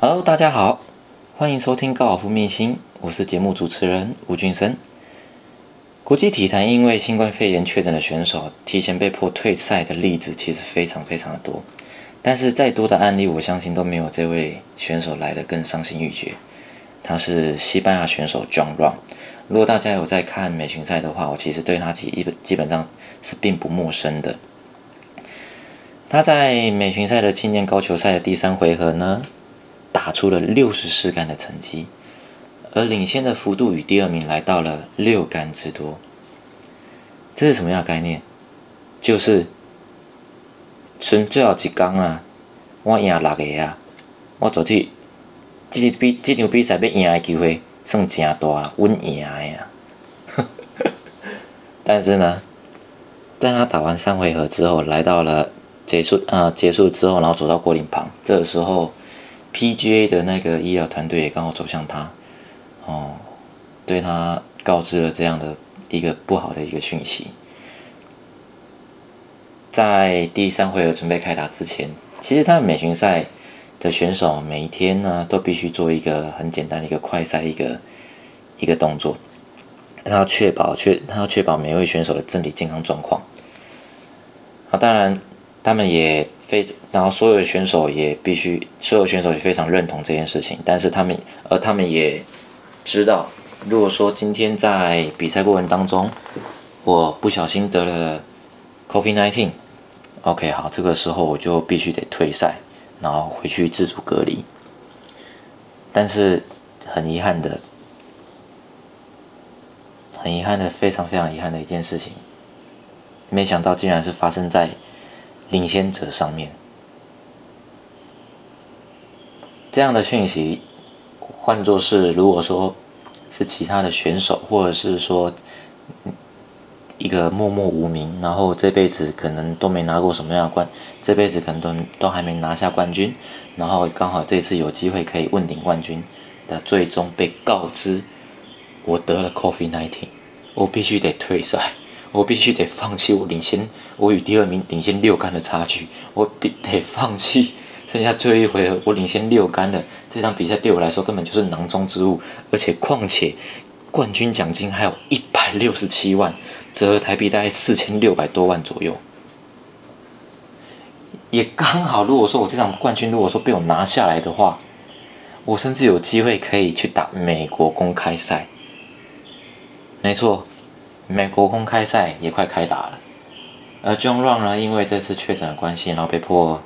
Hello，大家好，欢迎收听高尔夫明星，我是节目主持人吴俊生。国际体坛因为新冠肺炎确诊的选手提前被迫退赛的例子其实非常非常的多，但是再多的案例，我相信都没有这位选手来的更伤心欲绝。他是西班牙选手 John Ram。如果大家有在看美巡赛的话，我其实对他基基本基本上是并不陌生的。他在美巡赛的青年高球赛的第三回合呢，打出了六十四杆的成绩，而领先的幅度与第二名来到了六杆之多。这是什么样的概念？就是剩最后一杆啊，我赢六个啊，我昨天这比这场比赛要赢的机会算真大了，稳赢的呀。但是呢，在他打完三回合之后，来到了。结束啊！结束之后，然后走到果岭旁。这个时候，PGA 的那个医疗团队也刚好走向他，哦，对他告知了这样的一个不好的一个讯息。在第三回合准备开打之前，其实他们美巡赛的选手每一天呢都必须做一个很简单的一个快赛一个一个动作，他要确保确他要确保每位选手的身体健康状况。好，当然。他们也非，然后所有的选手也必须，所有选手也非常认同这件事情。但是他们，而他们也知道，如果说今天在比赛过程当中，我不小心得了 COVID-19，OK，好，这个时候我就必须得退赛，然后回去自主隔离。但是很遗憾的，很遗憾的，非常非常遗憾的一件事情，没想到竟然是发生在。领先者上面，这样的讯息，换作是如果说是其他的选手，或者是说一个默默无名，然后这辈子可能都没拿过什么样的冠，这辈子可能都都还没拿下冠军，然后刚好这次有机会可以问鼎冠军的，最终被告知我得了 COVID-19，我必须得退赛。我必须得放弃我领先，我与第二名领先六杆的差距。我必得放弃剩下最后一回合，我领先六杆的这场比赛对我来说根本就是囊中之物。而且况且冠军奖金还有一百六十七万，折合台币大概四千六百多万左右。也刚好，如果说我这场冠军如果说被我拿下来的话，我甚至有机会可以去打美国公开赛。没错。美国公开赛也快开打了，而 John Run 呢，因为这次确诊的关系，然后被迫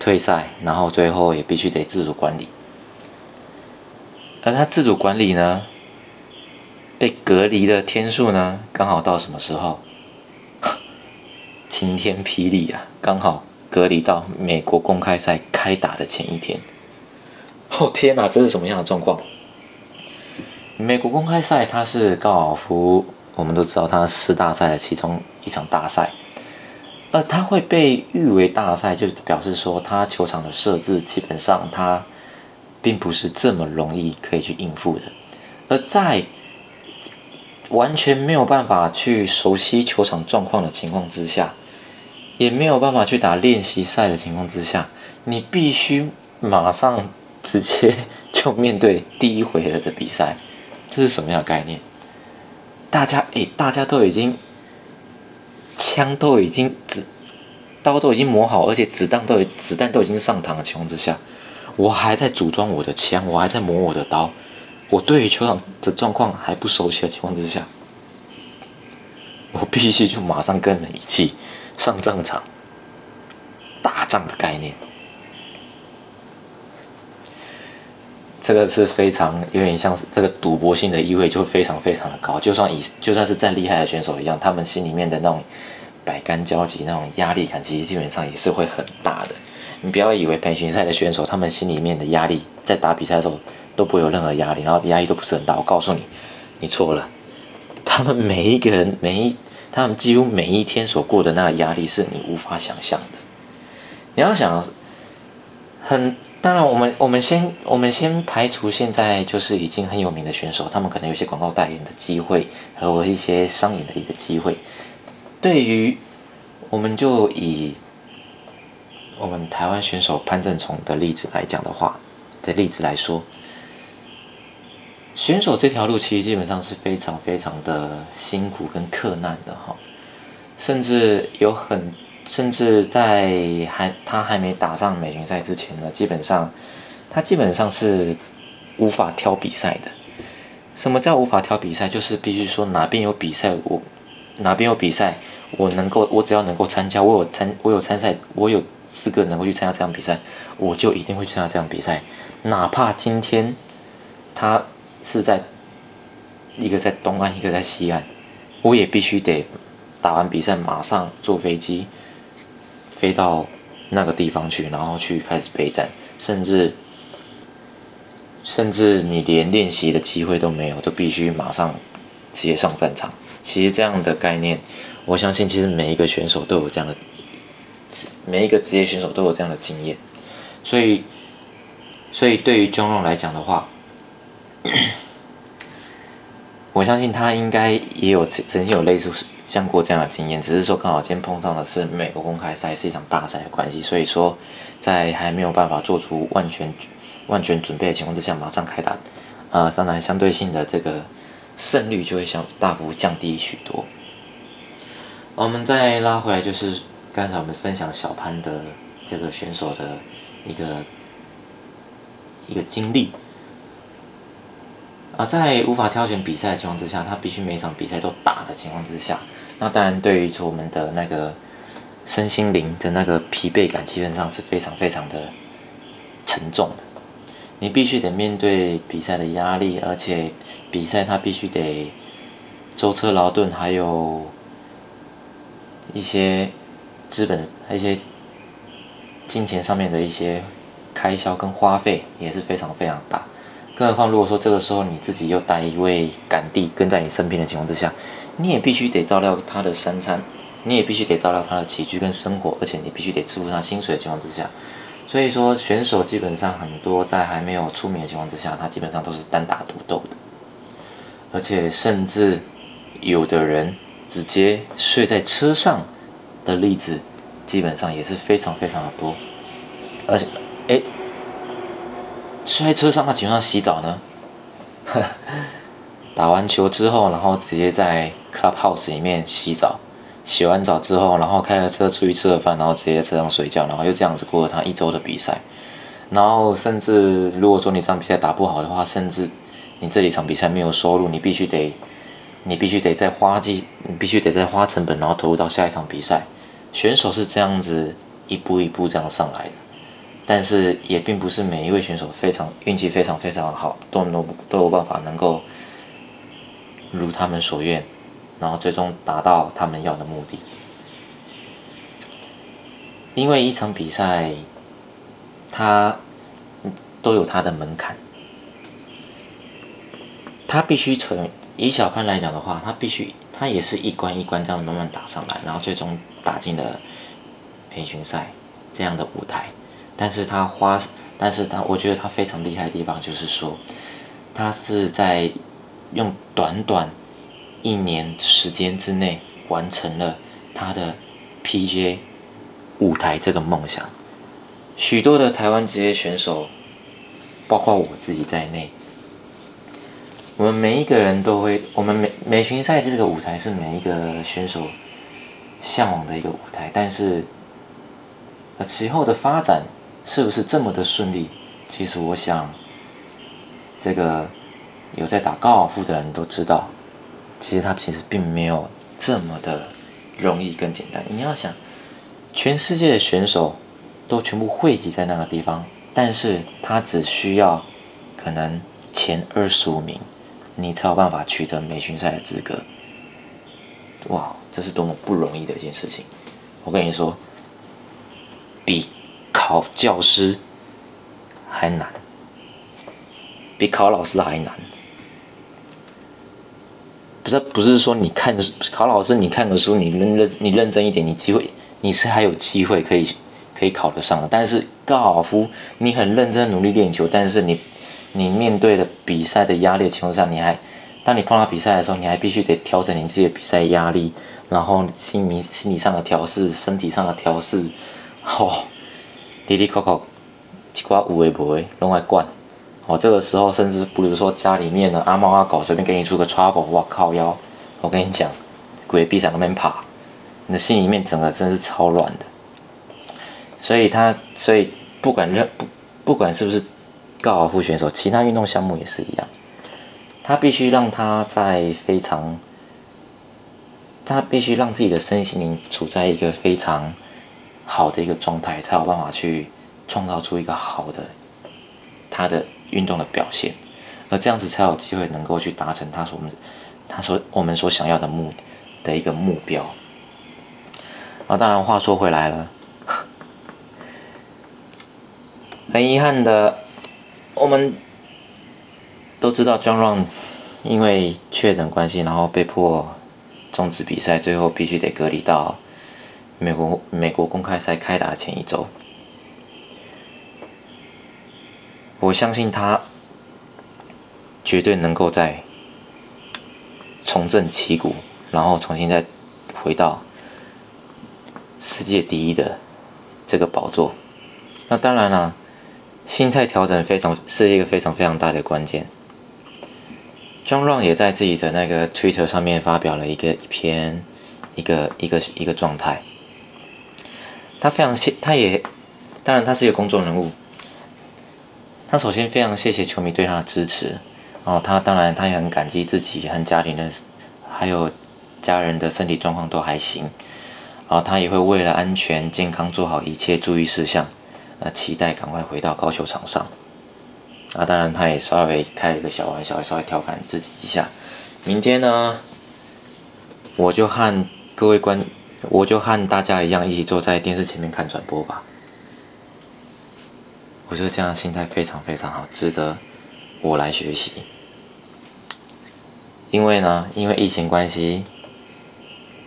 退赛，然后最后也必须得自主管理。而他自主管理呢，被隔离的天数呢，刚好到什么时候？晴天霹雳啊！刚好隔离到美国公开赛开打的前一天。哦天哪，这是什么样的状况？美国公开赛它是高尔夫。我们都知道，它是大赛的其中一场大赛，而它会被誉为大赛，就表示说，它球场的设置基本上它并不是这么容易可以去应付的。而在完全没有办法去熟悉球场状况的情况之下，也没有办法去打练习赛的情况之下，你必须马上直接 就面对第一回合的比赛，这是什么样的概念？大家哎，大家都已经枪都已经子刀都已经磨好，而且子弹都子弹都已经上膛的情况之下，我还在组装我的枪，我还在磨我的刀，我对于球场的状况还不熟悉的情况之下，我必须就马上跟人一起上战场打仗的概念。这个是非常有点像是这个赌博性的意味就非常非常的高，就算以就算是再厉害的选手一样，他们心里面的那种百感交集、那种压力感，其实基本上也是会很大的。你不要以为培训赛的选手，他们心里面的压力在打比赛的时候都不会有任何压力，然后压力都不是很大。我告诉你，你错了。他们每一个人每一，他们几乎每一天所过的那个压力是你无法想象的。你要想很。当然，我们我们先我们先排除现在就是已经很有名的选手，他们可能有些广告代言的机会，和一些商演的一个机会。对于，我们就以我们台湾选手潘正崇的例子来讲的话，的例子来说，选手这条路其实基本上是非常非常的辛苦跟困难的哈，甚至有很甚至在还他还没打上美巡赛之前呢，基本上他基本上是无法挑比赛的。什么叫无法挑比赛？就是必须说哪边有比赛，我哪边有比赛，我能够我只要能够参加，我有参我有参赛，我有资格能够去参加这场比赛，我就一定会去参加这场比赛，哪怕今天他是在一个在东岸，一个在西岸，我也必须得打完比赛马上坐飞机飞到那个地方去，然后去开始备战，甚至。甚至你连练习的机会都没有，都必须马上直接上战场。其实这样的概念，我相信其实每一个选手都有这样的，每一个职业选手都有这样的经验。所以，所以对于 Jono 来讲的话，我相信他应该也有曾经有类似像过这样的经验，只是说刚好今天碰上的是美国公开赛是一场大赛的关系，所以说在还没有办法做出万全。万全准备的情况之下，马上开打，呃，当然相对性的这个胜率就会相大幅降低许多。我们再拉回来，就是刚才我们分享小潘的这个选手的一个一个经历。啊，在无法挑选比赛的情况之下，他必须每场比赛都打的情况之下，那当然对于我们的那个身心灵的那个疲惫感，基本上是非常非常的沉重的。你必须得面对比赛的压力，而且比赛它必须得舟车劳顿，还有一些资本、一些金钱上面的一些开销跟花费也是非常非常大。更何况，如果说这个时候你自己又带一位赶弟跟在你身边的情况之下，你也必须得照料他的三餐，你也必须得照料他的起居跟生活，而且你必须得支付他薪水的情况之下。所以说，选手基本上很多在还没有出名的情况之下，他基本上都是单打独斗的，而且甚至有的人直接睡在车上的例子，基本上也是非常非常的多。而且，哎，睡在车上，的情况下洗澡呢？打完球之后，然后直接在 clubhouse 里面洗澡。洗完澡之后，然后开了车出去吃了饭，然后直接在车上睡觉，然后就这样子过了他一周的比赛。然后甚至如果说你这场比赛打不好的话，甚至你这几场比赛没有收入，你必须得，你必须得再花计，你必须得再花成本，然后投入到下一场比赛。选手是这样子一步一步这样上来的，但是也并不是每一位选手非常运气非常非常好，都能都有办法能够如他们所愿。然后最终达到他们要的目的，因为一场比赛，它都有它的门槛，他必须从以小潘来讲的话，他必须他也是一关一关这样慢慢打上来，然后最终打进了培训赛这样的舞台。但是他花，但是他我觉得他非常厉害的地方就是说，他是在用短短。一年时间之内完成了他的 PJ 舞台这个梦想。许多的台湾职业选手，包括我自己在内，我们每一个人都会，我们美美巡赛这个舞台是每一个选手向往的一个舞台。但是，其后的发展是不是这么的顺利？其实我想，这个有在打高尔夫的人都知道。其实它其实并没有这么的容易跟简单。你要想，全世界的选手都全部汇集在那个地方，但是他只需要可能前二十五名，你才有办法取得美巡赛的资格。哇，这是多么不容易的一件事情！我跟你说，比考教师还难，比考老师还难。不是不是说你看考老师，你看个书，你认认你认真一点，你机会你是还有机会可以可以考得上的。但是高尔夫，你很认真努力练球，但是你你面对的比赛的压力的情况下，你还当你碰到比赛的时候，你还必须得调整你自己的比赛压力，然后心理心理上的调试，身体上的调试，哦，滴滴扣扣一寡有诶无诶拢爱管。哦，这个时候甚至比如说家里面的阿猫阿狗随便给你出个 trouble，哇靠腰！我跟你讲，鬼闭上那边爬，你的心里面整个真是超乱的。所以他，所以不管任不不管是不是高尔夫选手，其他运动项目也是一样，他必须让他在非常，他必须让自己的身心灵处在一个非常好的一个状态，才有办法去创造出一个好的他的。运动的表现，而这样子才有机会能够去达成他所们他说我们所想要的目的一个目标。啊，当然话说回来了，很遗憾的，我们都知道 John Ron 因为确诊关系，然后被迫终止比赛，最后必须得隔离到美国美国公开赛开打前一周。我相信他绝对能够再重振旗鼓，然后重新再回到世界第一的这个宝座。那当然了，心态调整非常是一个非常非常大的关键。John Run 也在自己的那个 Twitter 上面发表了一个一篇一个一个一个状态。他非常谢，他也当然他是一个公众人物。他首先非常谢谢球迷对他的支持，哦，他当然他也很感激自己和家庭的，还有家人的身体状况都还行，然后他也会为了安全健康做好一切注意事项，那期待赶快回到高球场上。啊，当然他也稍微开了一个小玩笑，稍微调侃自己一下，明天呢，我就和各位观，我就和大家一样一起坐在电视前面看转播吧。我觉得这样的心态非常非常好，值得我来学习。因为呢，因为疫情关系，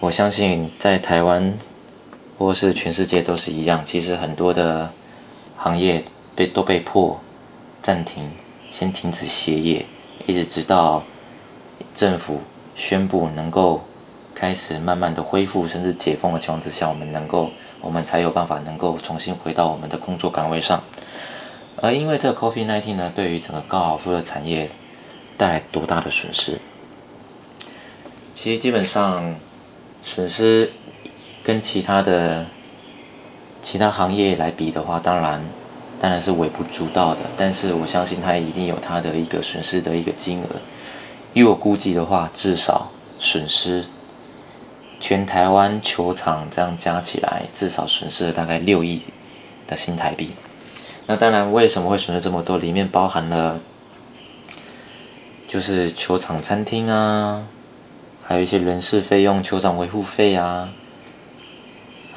我相信在台湾或是全世界都是一样。其实很多的行业被都被迫暂停，先停止歇业，一直直到政府宣布能够开始慢慢的恢复，甚至解封的情况之下，我们能够，我们才有办法能够重新回到我们的工作岗位上。而因为这个 COVID-19 呢，对于整个高尔夫的产业带来多大的损失？其实基本上损失跟其他的其他行业来比的话，当然当然是微不足道的。但是我相信它一定有它的一个损失的一个金额。以我估计的话，至少损失全台湾球场这样加起来，至少损失了大概六亿的新台币。那当然，为什么会损失这么多？里面包含了，就是球场、餐厅啊，还有一些人事费用、球场维护费啊，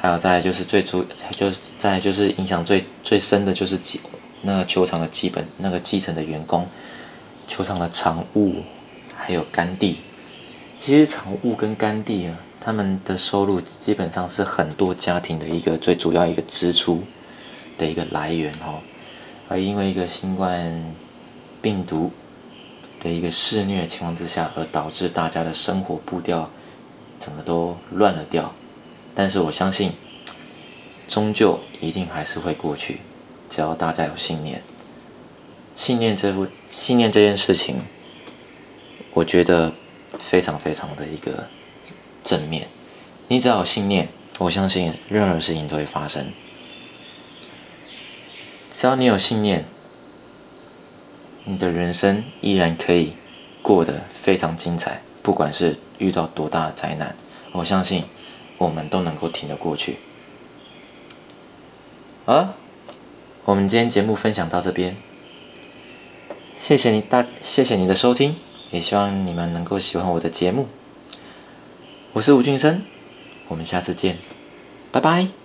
还有再就是最主，就是再就是影响最最深的就是基那个球场的基本那个基层的员工，球场的场务，还有干地。其实场务跟干地啊，他们的收入基本上是很多家庭的一个最主要一个支出。的一个来源哦，而因为一个新冠病毒的一个肆虐情况之下，而导致大家的生活步调整个都乱了掉。但是我相信，终究一定还是会过去，只要大家有信念。信念这部信念这件事情，我觉得非常非常的一个正面。你只要有信念，我相信任何事情都会发生。只要你有信念，你的人生依然可以过得非常精彩。不管是遇到多大的灾难，我相信我们都能够挺得过去。啊，我们今天节目分享到这边，谢谢你大，谢谢你的收听，也希望你们能够喜欢我的节目。我是吴俊生，我们下次见，拜拜。